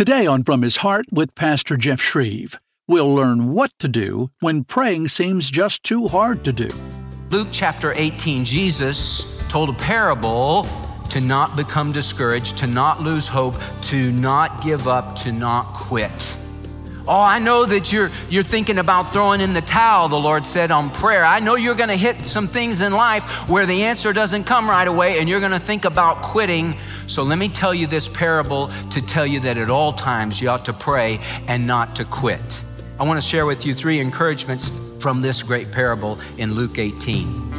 Today on From His Heart with Pastor Jeff Schreve, we'll learn what to do when praying seems just too hard to do. Luke chapter 18, Jesus told a parable to not become discouraged, to not lose hope, to not give up, to not quit. Oh, I know that you're, you're thinking about throwing in the towel, the Lord said on prayer. I know you're going to hit some things in life where the answer doesn't come right away and you're going to think about quitting. So let me tell you this parable to tell you that at all times you ought to pray and not to quit. I want to share with you three encouragements from this great parable in Luke 18.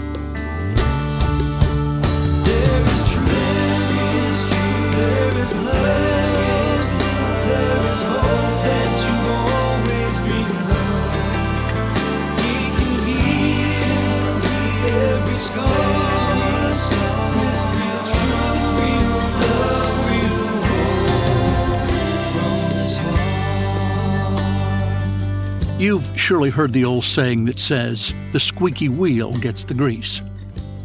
You've surely heard the old saying that says, the squeaky wheel gets the grease.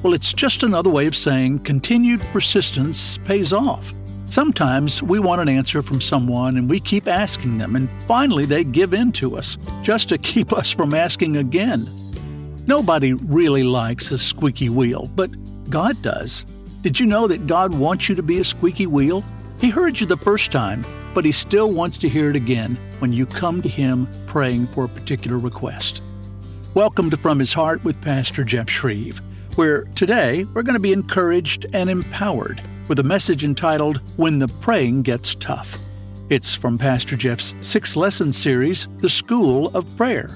Well, it's just another way of saying continued persistence pays off. Sometimes we want an answer from someone and we keep asking them, and finally they give in to us just to keep us from asking again. Nobody really likes a squeaky wheel, but God does. Did you know that God wants you to be a squeaky wheel? He heard you the first time, but He still wants to hear it again when you come to Him praying for a particular request. Welcome to From His Heart with Pastor Jeff Schreve, where today we're going to be encouraged and empowered with a message entitled When the Praying Gets Tough. It's from Pastor Jeff's six lesson series, The School of Prayer,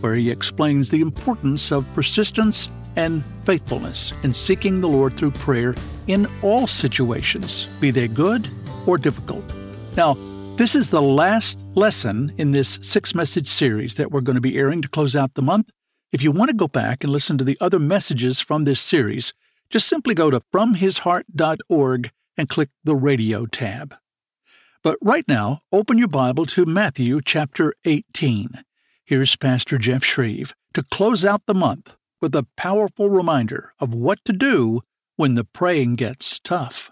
where he explains the importance of persistence and faithfulness in seeking the Lord through prayer in all situations, be they good or difficult. Now, this is the last lesson in this six message series that we're going to be airing to close out the month. If you want to go back and listen to the other messages from this series, just simply go to fromhisheart.org and click the radio tab. But right now, open your Bible to Matthew chapter 18. Here's Pastor Jeff Schreve to close out the month with a powerful reminder of what to do when the praying gets tough.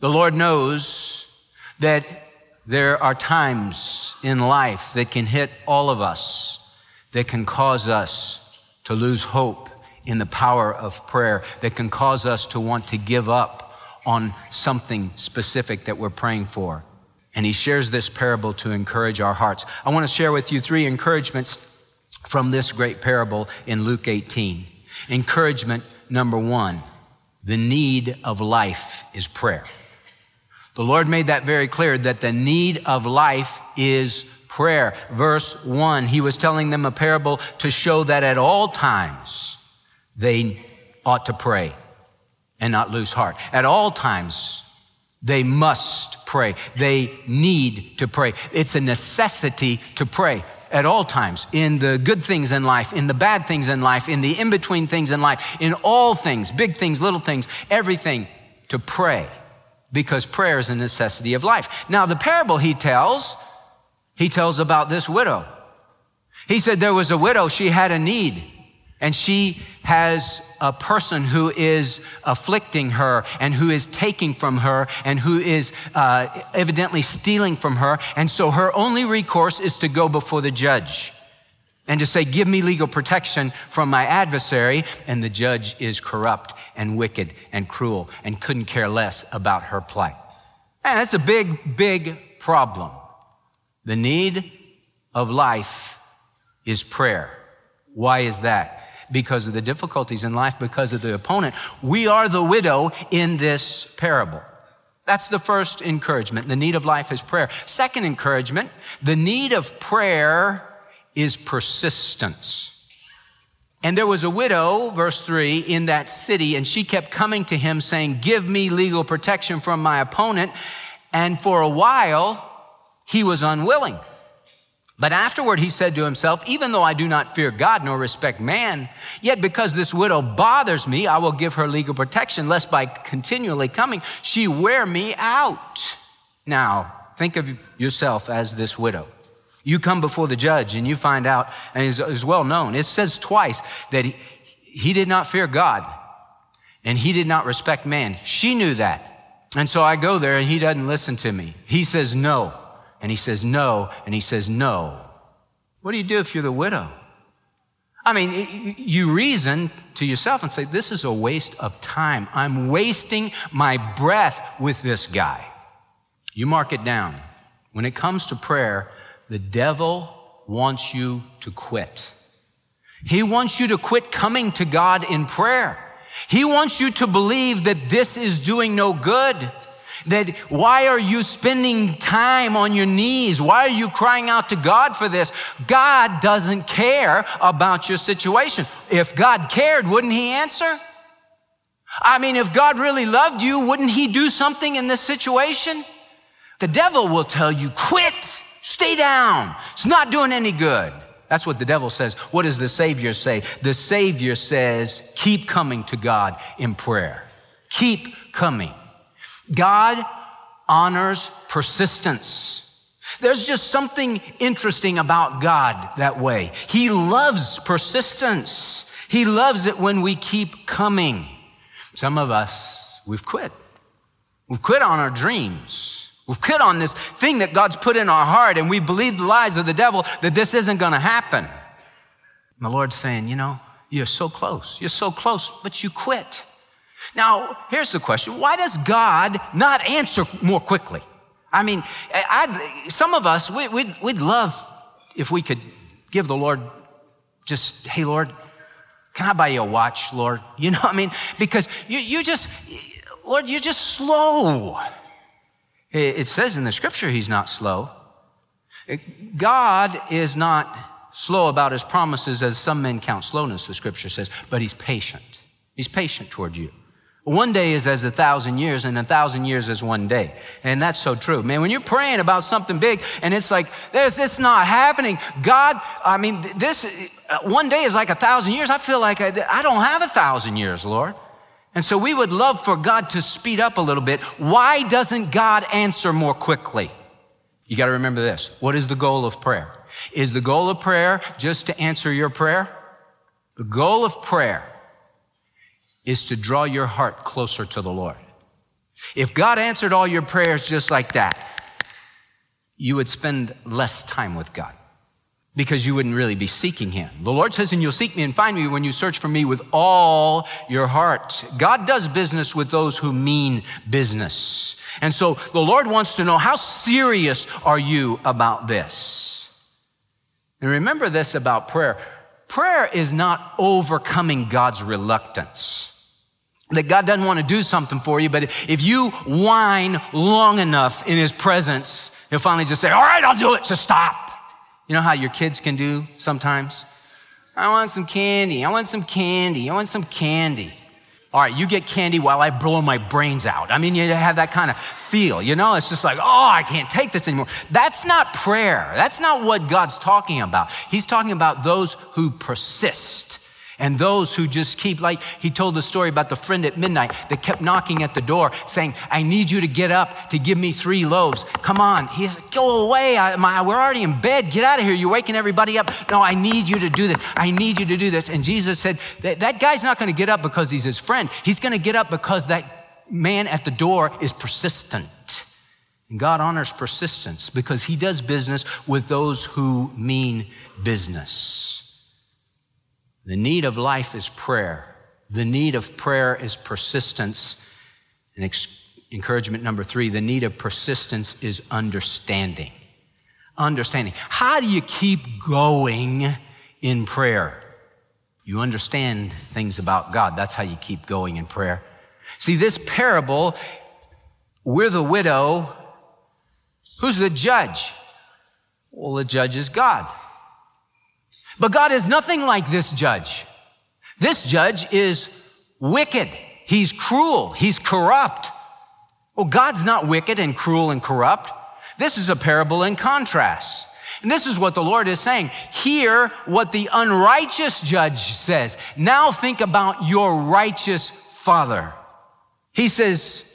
The Lord knows that there are times in life that can hit all of us, that can cause us to lose hope in the power of prayer, that can cause us to want to give up on something specific that we're praying for. And he shares this parable to encourage our hearts. I want to share with you three encouragements from this great parable in Luke 18. Encouragement number one the need of life is prayer. The Lord made that very clear that the need of life is prayer. Verse 1, he was telling them a parable to show that at all times they ought to pray and not lose heart. At all times they must pray. They need to pray. It's a necessity to pray at all times, in the good things in life, in the bad things in life, in the in between things in life, in all things, big things, little things, everything, to pray because prayer is a necessity of life. Now, the parable he tells, he tells about this widow. He said there was a widow, she had a need, and she has a person who is afflicting her and who is taking from her and who is uh, evidently stealing from her. And so her only recourse is to go before the judge and to say, Give me legal protection from my adversary. And the judge is corrupt and wicked and cruel and couldn't care less about her plight. And that's a big, big problem. The need of life is prayer. Why is that? Because of the difficulties in life, because of the opponent. We are the widow in this parable. That's the first encouragement. The need of life is prayer. Second encouragement, the need of prayer is persistence. And there was a widow, verse 3, in that city, and she kept coming to him saying, Give me legal protection from my opponent. And for a while, he was unwilling. But afterward, he said to himself, Even though I do not fear God nor respect man, yet because this widow bothers me, I will give her legal protection, lest by continually coming, she wear me out. Now, think of yourself as this widow. You come before the judge and you find out, and it's, well known. It says twice that he, he did not fear God and he did not respect man. She knew that. And so I go there and he doesn't listen to me. He says no. And he says, No. And he says, No. What do you do if you're the widow? I mean, you reason to yourself and say, This is a waste of time. I'm wasting my breath with this guy. You mark it down. When it comes to prayer, the devil wants you to quit. He wants you to quit coming to God in prayer. He wants you to believe that this is doing no good. That why are you spending time on your knees? Why are you crying out to God for this? God doesn't care about your situation. If God cared, wouldn't He answer? I mean, if God really loved you, wouldn't He do something in this situation? The devil will tell you, quit, stay down. It's not doing any good. That's what the devil says. What does the Savior say? The Savior says, keep coming to God in prayer. Keep coming. God honors persistence. There's just something interesting about God that way. He loves persistence. He loves it when we keep coming. Some of us, we've quit. We've quit on our dreams. We've quit on this thing that God's put in our heart, and we believe the lies of the devil that this isn't going to happen. And the Lord's saying, You know, you're so close. You're so close, but you quit. Now, here's the question why does God not answer more quickly? I mean, I'd, some of us, we, would we'd love if we could give the Lord just, hey, Lord, can I buy you a watch, Lord? You know, what I mean, because you, you just, Lord, you're just slow. It says in the scripture he's not slow. God is not slow about his promises as some men count slowness, the scripture says, but he's patient. He's patient toward you. One day is as a thousand years, and a thousand years is one day. And that's so true. Man, when you're praying about something big and it's like, there's this not happening, God, I mean, this uh, one day is like a thousand years. I feel like I, I don't have a thousand years, Lord. And so we would love for God to speed up a little bit. Why doesn't God answer more quickly? You got to remember this. What is the goal of prayer? Is the goal of prayer just to answer your prayer? The goal of prayer is to draw your heart closer to the Lord. If God answered all your prayers just like that, you would spend less time with God because you wouldn't really be seeking Him. The Lord says, and you'll seek me and find me when you search for me with all your heart. God does business with those who mean business. And so the Lord wants to know, how serious are you about this? And remember this about prayer. Prayer is not overcoming God's reluctance that God doesn't want to do something for you, but if you whine long enough in His presence, He'll finally just say, All right, I'll do it, just stop. You know how your kids can do sometimes? I want some candy. I want some candy. I want some candy. All right, you get candy while I blow my brains out. I mean, you have that kind of feel, you know? It's just like, oh, I can't take this anymore. That's not prayer. That's not what God's talking about. He's talking about those who persist and those who just keep, like he told the story about the friend at midnight that kept knocking at the door saying, I need you to get up to give me three loaves. Come on. He said, Go away. I, my, we're already in bed. Get out of here. You're waking everybody up. No, I need you to do this. I need you to do this. And Jesus said, That, that guy's not going to get up because he's his friend. He's going to get up because that man at the door is persistent. And God honors persistence because he does business with those who mean business. The need of life is prayer. The need of prayer is persistence. And ex- encouragement number three the need of persistence is understanding. Understanding. How do you keep going in prayer? You understand things about God. That's how you keep going in prayer. See, this parable, we're the widow. Who's the judge? Well, the judge is God. But God is nothing like this judge. This judge is wicked. He's cruel. He's corrupt. Well, God's not wicked and cruel and corrupt. This is a parable in contrast. And this is what the Lord is saying. Hear what the unrighteous judge says. Now think about your righteous father. He says,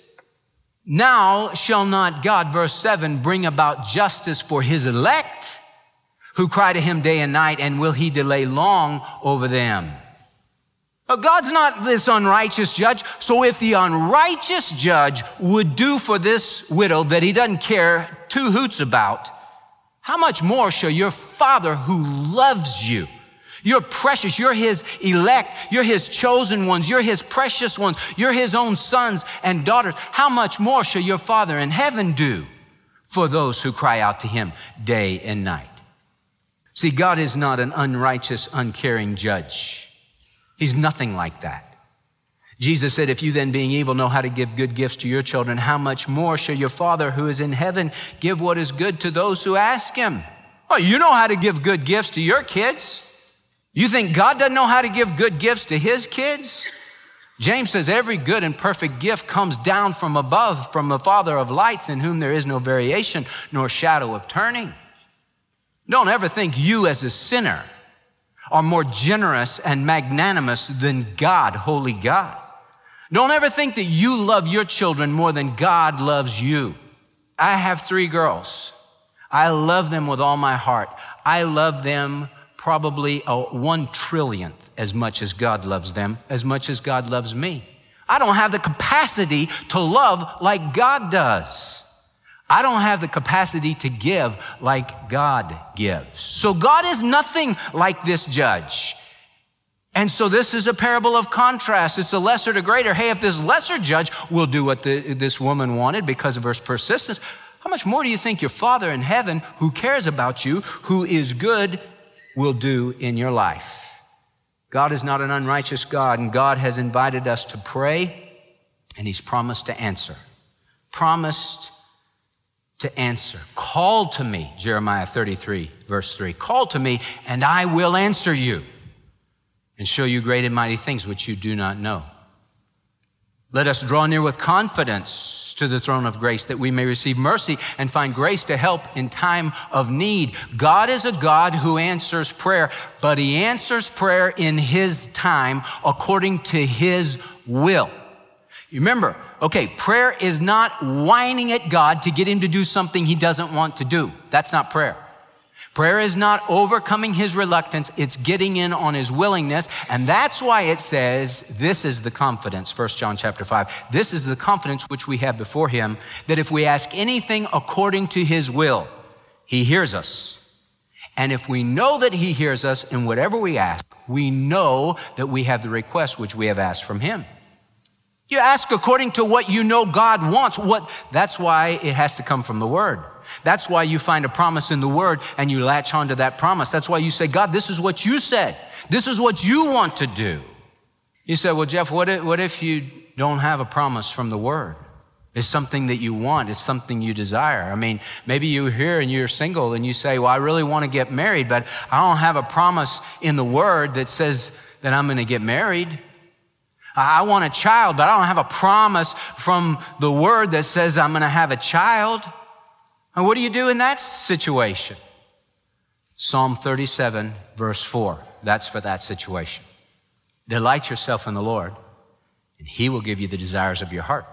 Now shall not God, verse 7, bring about justice for his elect who cry to him day and night, and will he delay long over them? But God's not this unrighteous judge. So if the unrighteous judge would do for this widow that he doesn't care two hoots about, how much more shall your Father who loves you? You're precious. You're His elect. You're His chosen ones. You're His precious ones. You're His own sons and daughters. How much more shall your Father in heaven do for those who cry out to Him day and night? See, God is not an unrighteous, uncaring judge. He's nothing like that. Jesus said, If you then, being evil, know how to give good gifts to your children, how much more shall your Father who is in heaven give what is good to those who ask Him? Oh, you know how to give good gifts to your kids. You think God doesn't know how to give good gifts to His kids? James says, Every good and perfect gift comes down from above, from the Father of lights, in whom there is no variation nor shadow of turning. Don't ever think you as a sinner are more generous and magnanimous than God, holy God. Don't ever think that you love your children more than God loves you. I have three girls. I love them with all my heart. I love them probably a one trillionth as much as God loves them, as much as God loves me. I don't have the capacity to love like God does. I don't have the capacity to give like God gives. So God is nothing like this judge. And so this is a parable of contrast. It's a lesser to greater. Hey, if this lesser judge will do what the, this woman wanted because of her persistence, how much more do you think your Father in heaven, who cares about you, who is good, will do in your life? God is not an unrighteous God, and God has invited us to pray, and He's promised to answer. Promised to answer. Call to me, Jeremiah 33, verse 3. Call to me, and I will answer you and show you great and mighty things which you do not know. Let us draw near with confidence to the throne of grace that we may receive mercy and find grace to help in time of need. God is a God who answers prayer, but he answers prayer in his time according to his will. Remember, okay, prayer is not whining at God to get him to do something he doesn't want to do. That's not prayer. Prayer is not overcoming his reluctance, it's getting in on his willingness. And that's why it says, this is the confidence, 1 John chapter 5. This is the confidence which we have before him, that if we ask anything according to his will, he hears us. And if we know that he hears us in whatever we ask, we know that we have the request which we have asked from him. You ask according to what you know God wants. What, that's why it has to come from the word. That's why you find a promise in the word and you latch onto that promise. That's why you say, God, this is what you said. This is what you want to do. You say, well, Jeff, what if, what if you don't have a promise from the word? It's something that you want. It's something you desire. I mean, maybe you're here and you're single and you say, well, I really want to get married, but I don't have a promise in the word that says that I'm going to get married. I want a child, but I don't have a promise from the word that says I'm going to have a child. And what do you do in that situation? Psalm 37, verse 4. That's for that situation. Delight yourself in the Lord, and He will give you the desires of your heart.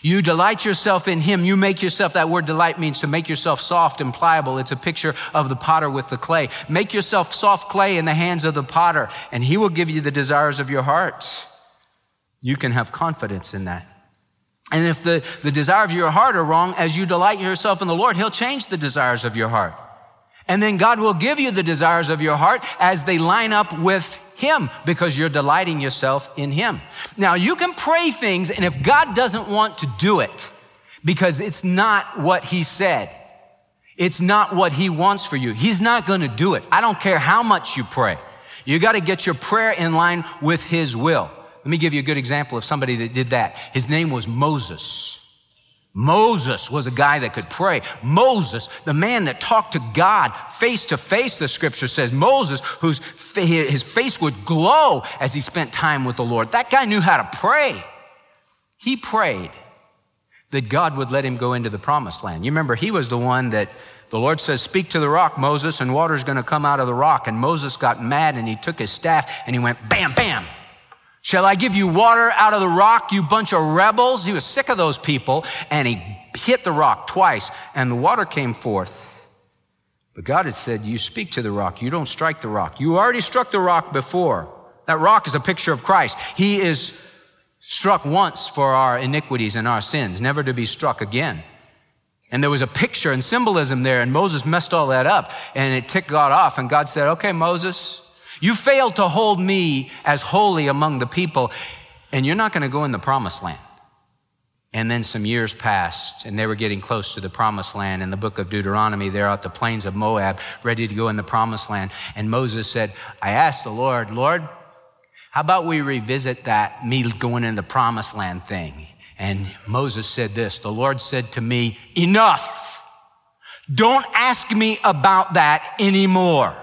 You delight yourself in Him. You make yourself, that word delight means to make yourself soft and pliable. It's a picture of the potter with the clay. Make yourself soft clay in the hands of the potter, and He will give you the desires of your heart. You can have confidence in that. And if the, the desire of your heart are wrong, as you delight yourself in the Lord, He'll change the desires of your heart. And then God will give you the desires of your heart as they line up with Him because you're delighting yourself in Him. Now, you can pray things, and if God doesn't want to do it because it's not what He said, it's not what He wants for you, He's not to do it. I don't care how much you pray. You got to get your prayer in line with His will. Let me give you a good example of somebody that did that. His name was Moses. Moses was a guy that could pray. Moses, the man that talked to God face to face, the scripture says. Moses, whose his face would glow as he spent time with the Lord. That guy knew how to pray. He prayed that God would let him go into the promised land. You remember, he was the one that the Lord says, Speak to the rock, Moses, and water's to come out of the rock. And Moses got mad and he took his staff and he went bam, bam, Shall I give you water out of the rock, you bunch of rebels? He was sick of those people, and he hit the rock twice, and the water came forth. But God had said, You speak to the rock, you don't strike the rock. You already struck the rock before. That rock is a picture of Christ. He is struck once for our iniquities and our sins, never to be struck again. And there was a picture and symbolism there, and Moses messed all that up, and it ticked God off. And God said, Okay, Moses, you failed to hold me as holy among the people, and you're not going to go in the promised land. And then some years passed, and they were getting close to the promised land. In the book of Deuteronomy, they're at the plains of Moab, ready to go in the promised land. And Moses said, I asked the Lord, Lord, how about we revisit that me going in the promised land thing? And Moses said this The Lord said to me, Enough. Don't ask me about that anymore.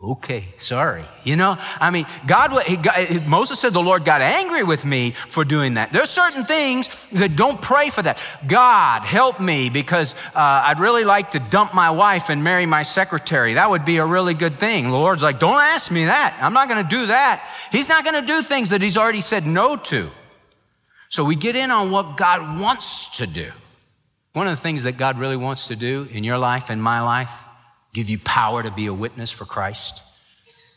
Okay, sorry. You know, I mean, God, got, Moses said the Lord got angry with me for doing that. There's certain things that don't pray for that. God, help me because uh, I'd really like to dump my wife and marry my secretary. That would be a really good thing. The Lord's like, don't ask me that. I'm not going to do that. He's not going to do things that he's already said no to. So we get in on what God wants to do. One of the things that God really wants to do in your life and my life give you power to be a witness for Christ.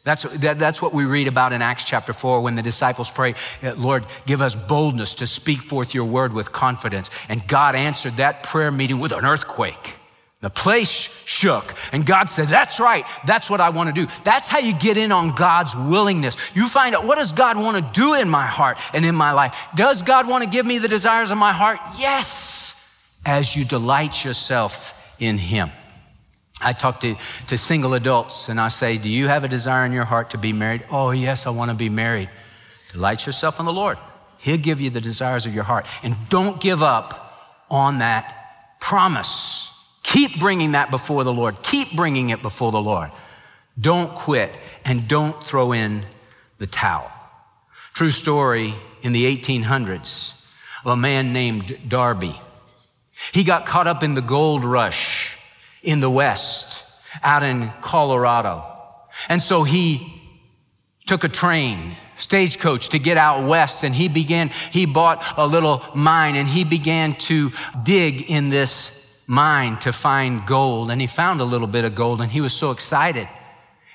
That's, that, that's what we read about in Acts chapter 4 when the disciples pray, eh, Lord, give us boldness to speak forth your word with confidence. And God answered that prayer meeting with an earthquake. The place shook. And God said, That's right. That's what I want to do. That's how you get in on God's willingness. You find out what does God want to do in my heart and in my life? Does God want to give me the desires of my heart? Yes, as you delight yourself in Him. I talk to, to single adults and I say, Do you have a desire in your heart to be married? Oh, yes, I want to be married. Delight yourself in the Lord. He'll give you the desires of your heart. And don't give up on that promise. Keep bringing that before the Lord. Keep bringing it before the Lord. Don't quit and don't throw in the towel. True story in the 1800s of a man named Darby. He got caught up in the gold rush in the West, out in Colorado. And so he took a train, stagecoach to get out west and he began, he bought a little mine and he began to dig in this mine to find gold. And he found a little bit of gold and he was so excited.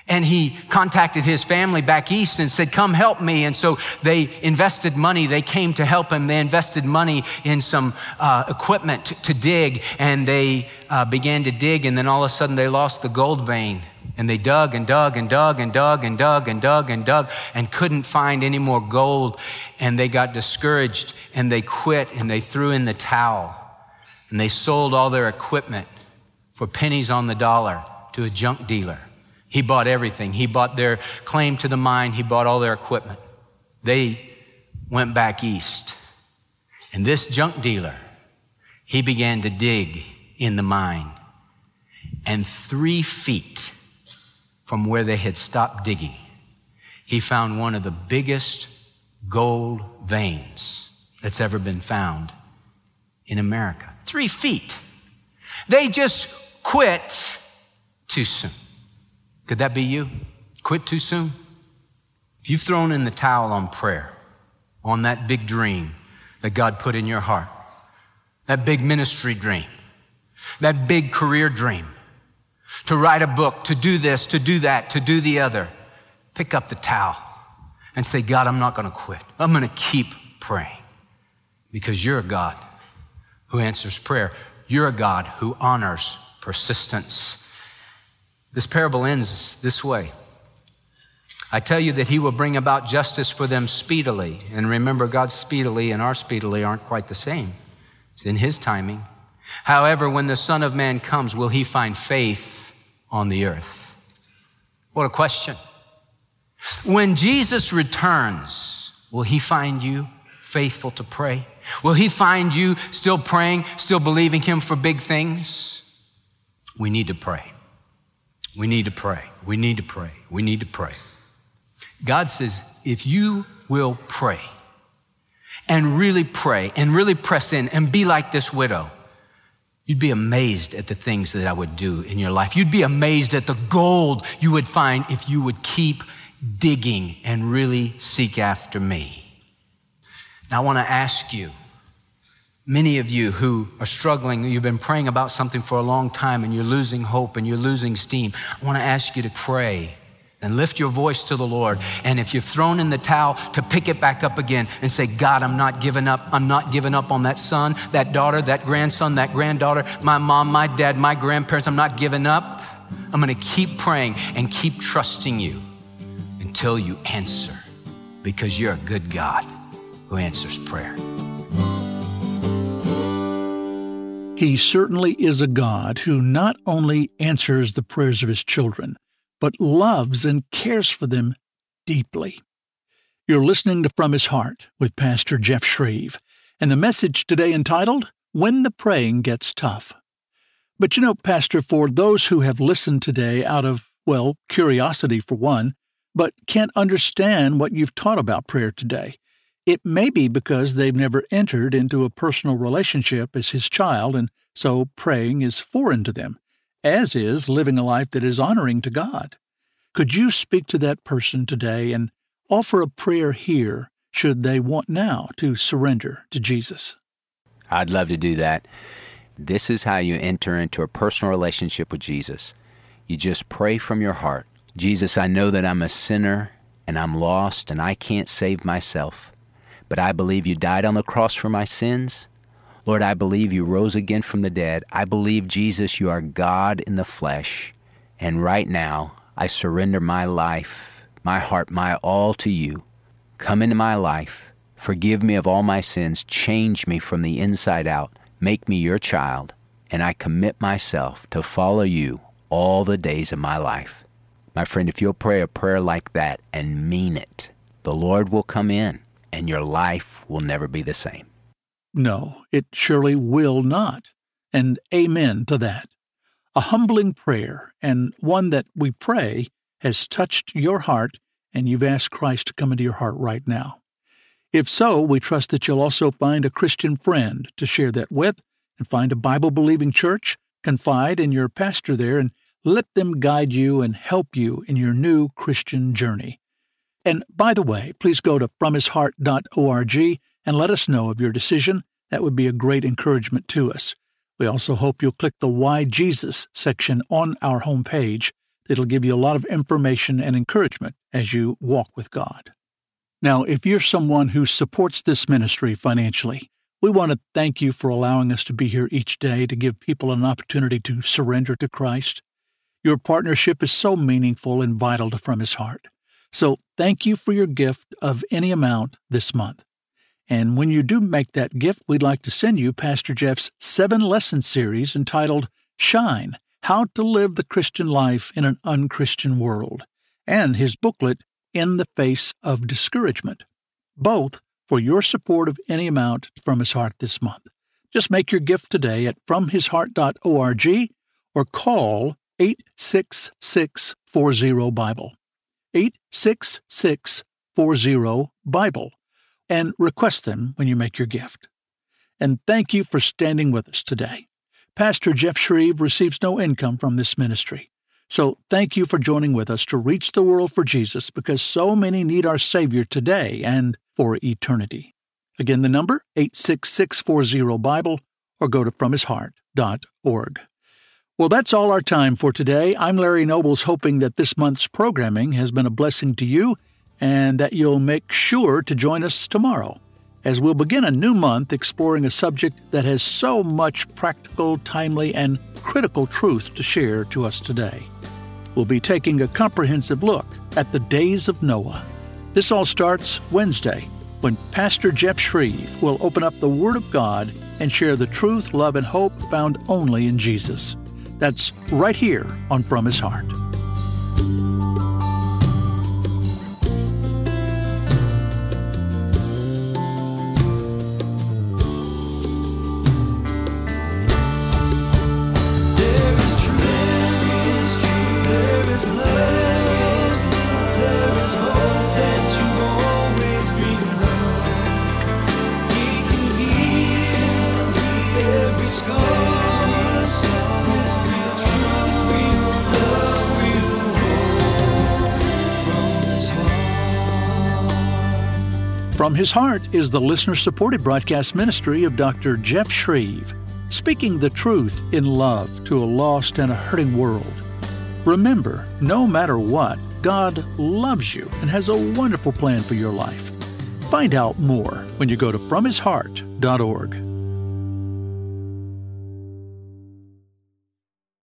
And he contacted his family back east and said, Come help me. And so they invested money. They came to help him. They invested money in some uh, equipment to, dig. And they uh, began to dig. And then all of a sudden they lost the gold vein. And they dug and dug and dug and dug and dug and dug and dug and couldn't find any more gold. And they got discouraged and they quit and they threw in the towel. And they sold all their equipment for pennies on the dollar to a junk dealer. He bought everything. He bought their claim to the mine. He bought all their equipment. They went back east. And this junk dealer, he began to dig in the mine. And three feet from where they had stopped digging, he found one of the biggest gold veins that's ever been found in America. Three feet. They just quit too soon. Could that be you? Quit too soon? If you've thrown in the towel on prayer, on that big dream that God put in your heart, that big ministry dream, that big career dream, to write a book, to do this, to do that, to do the other, pick up the towel and say, God, I'm not going to quit. I'm going to keep praying because you're a God who answers prayer. You're a God who honors persistence. This parable ends this way. I tell you that he will bring about justice for them speedily. And remember, God's speedily and our speedily aren't quite the same. It's in his timing. However, when the Son of Man comes, will he find faith on the earth? What a question. When Jesus returns, will he find you faithful to pray? Will he find you still praying, still believing him for big things? We need to pray. We need to pray. We need to pray. We need to pray. God says, if you will pray and really pray and really press in and be like this widow, you'd be amazed at the things that I would do in your life. You'd be amazed at the gold you would find if you would keep digging and really seek after me. Now, I want to ask you Many of you who are struggling, you've been praying about something for a long time and you're losing hope and you're losing steam. I want to ask you to pray and lift your voice to the Lord. And if you've thrown in the towel, to pick it back up again and say, God, I'm not giving up. I'm not giving up on that son, that daughter, that grandson, that granddaughter, my mom, my dad, my grandparents. I'm not giving up. I'm going to keep praying and keep trusting you until you answer because you're a good God who answers prayer. He certainly is a God who not only answers the prayers of his children, but loves and cares for them deeply. You're listening to From His Heart with Pastor Jeff Schreve, and the message today entitled, When the Praying Gets Tough. But you know, Pastor, for those who have listened today out of, well, curiosity for one, but can't understand what you've taught about prayer today, it may be because they've never entered into a personal relationship as his child, and so praying is foreign to them, as is living a life that is honoring to God. Could you speak to that person today and offer a prayer here should they want now to surrender to Jesus? I'd love to do that. This is how you enter into a personal relationship with Jesus. You just pray from your heart Jesus, I know that I'm a sinner and I'm lost and I can't save myself but I believe you died on the cross for my sins. Lord, I believe you rose again from the dead. I believe, Jesus, you are God in the flesh. And right now, I surrender my life, my heart, my all to you. Come into my life. Forgive me of all my sins. Change me from the inside out. Make me your child. And I commit myself to follow you all the days of my life. My friend, if you'll pray a prayer like that and mean it, the Lord will come in and your life will never be the same. No, it surely will not. And amen to that. A humbling prayer, and one that we pray has touched your heart, and you've asked Christ to come into your heart right now. If so, we trust that you'll also find a Christian friend to share that with, and find a Bible believing church, confide in your pastor there, and let them guide you and help you in your new Christian journey. And by the way, please go to fromhisheart.org and let us know of your decision. That would be a great encouragement to us. We also hope you'll click the Why Jesus section on our homepage. It'll give you a lot of information and encouragement as you walk with God. Now, if you're someone who supports this ministry financially, we want to thank you for allowing us to be here each day to give people an opportunity to surrender to Christ. Your partnership is so meaningful and vital to From His Heart. So thank you for your gift of any amount this month. And when you do make that gift, we'd like to send you Pastor Jeff's seven lesson series entitled Shine How to Live the Christian Life in an Unchristian World, and his booklet, In the Face of Discouragement, both for your support of any amount from his heart this month. Just make your gift today at fromhisheart.org or call 86640 Bible. 86640 Bible and request them when you make your gift. And thank you for standing with us today. Pastor Jeff Schreve receives no income from this ministry. So thank you for joining with us to reach the world for Jesus because so many need our Savior today and for eternity. Again, the number 86640 Bible or go to fromhisheart.org. Well, that's all our time for today. I'm Larry Nobles, hoping that this month's programming has been a blessing to you and that you'll make sure to join us tomorrow as we'll begin a new month exploring a subject that has so much practical, timely, and critical truth to share to us today. We'll be taking a comprehensive look at the days of Noah. This all starts Wednesday when Pastor Jeff Schreve will open up the Word of God and share the truth, love, and hope found only in Jesus. That's right here on From His Heart. His Heart is the listener supported broadcast ministry of Dr. Jeff Schreve, speaking the truth in love to a lost and a hurting world. Remember, no matter what, God loves you and has a wonderful plan for your life. Find out more when you go to FromHisHeart.org.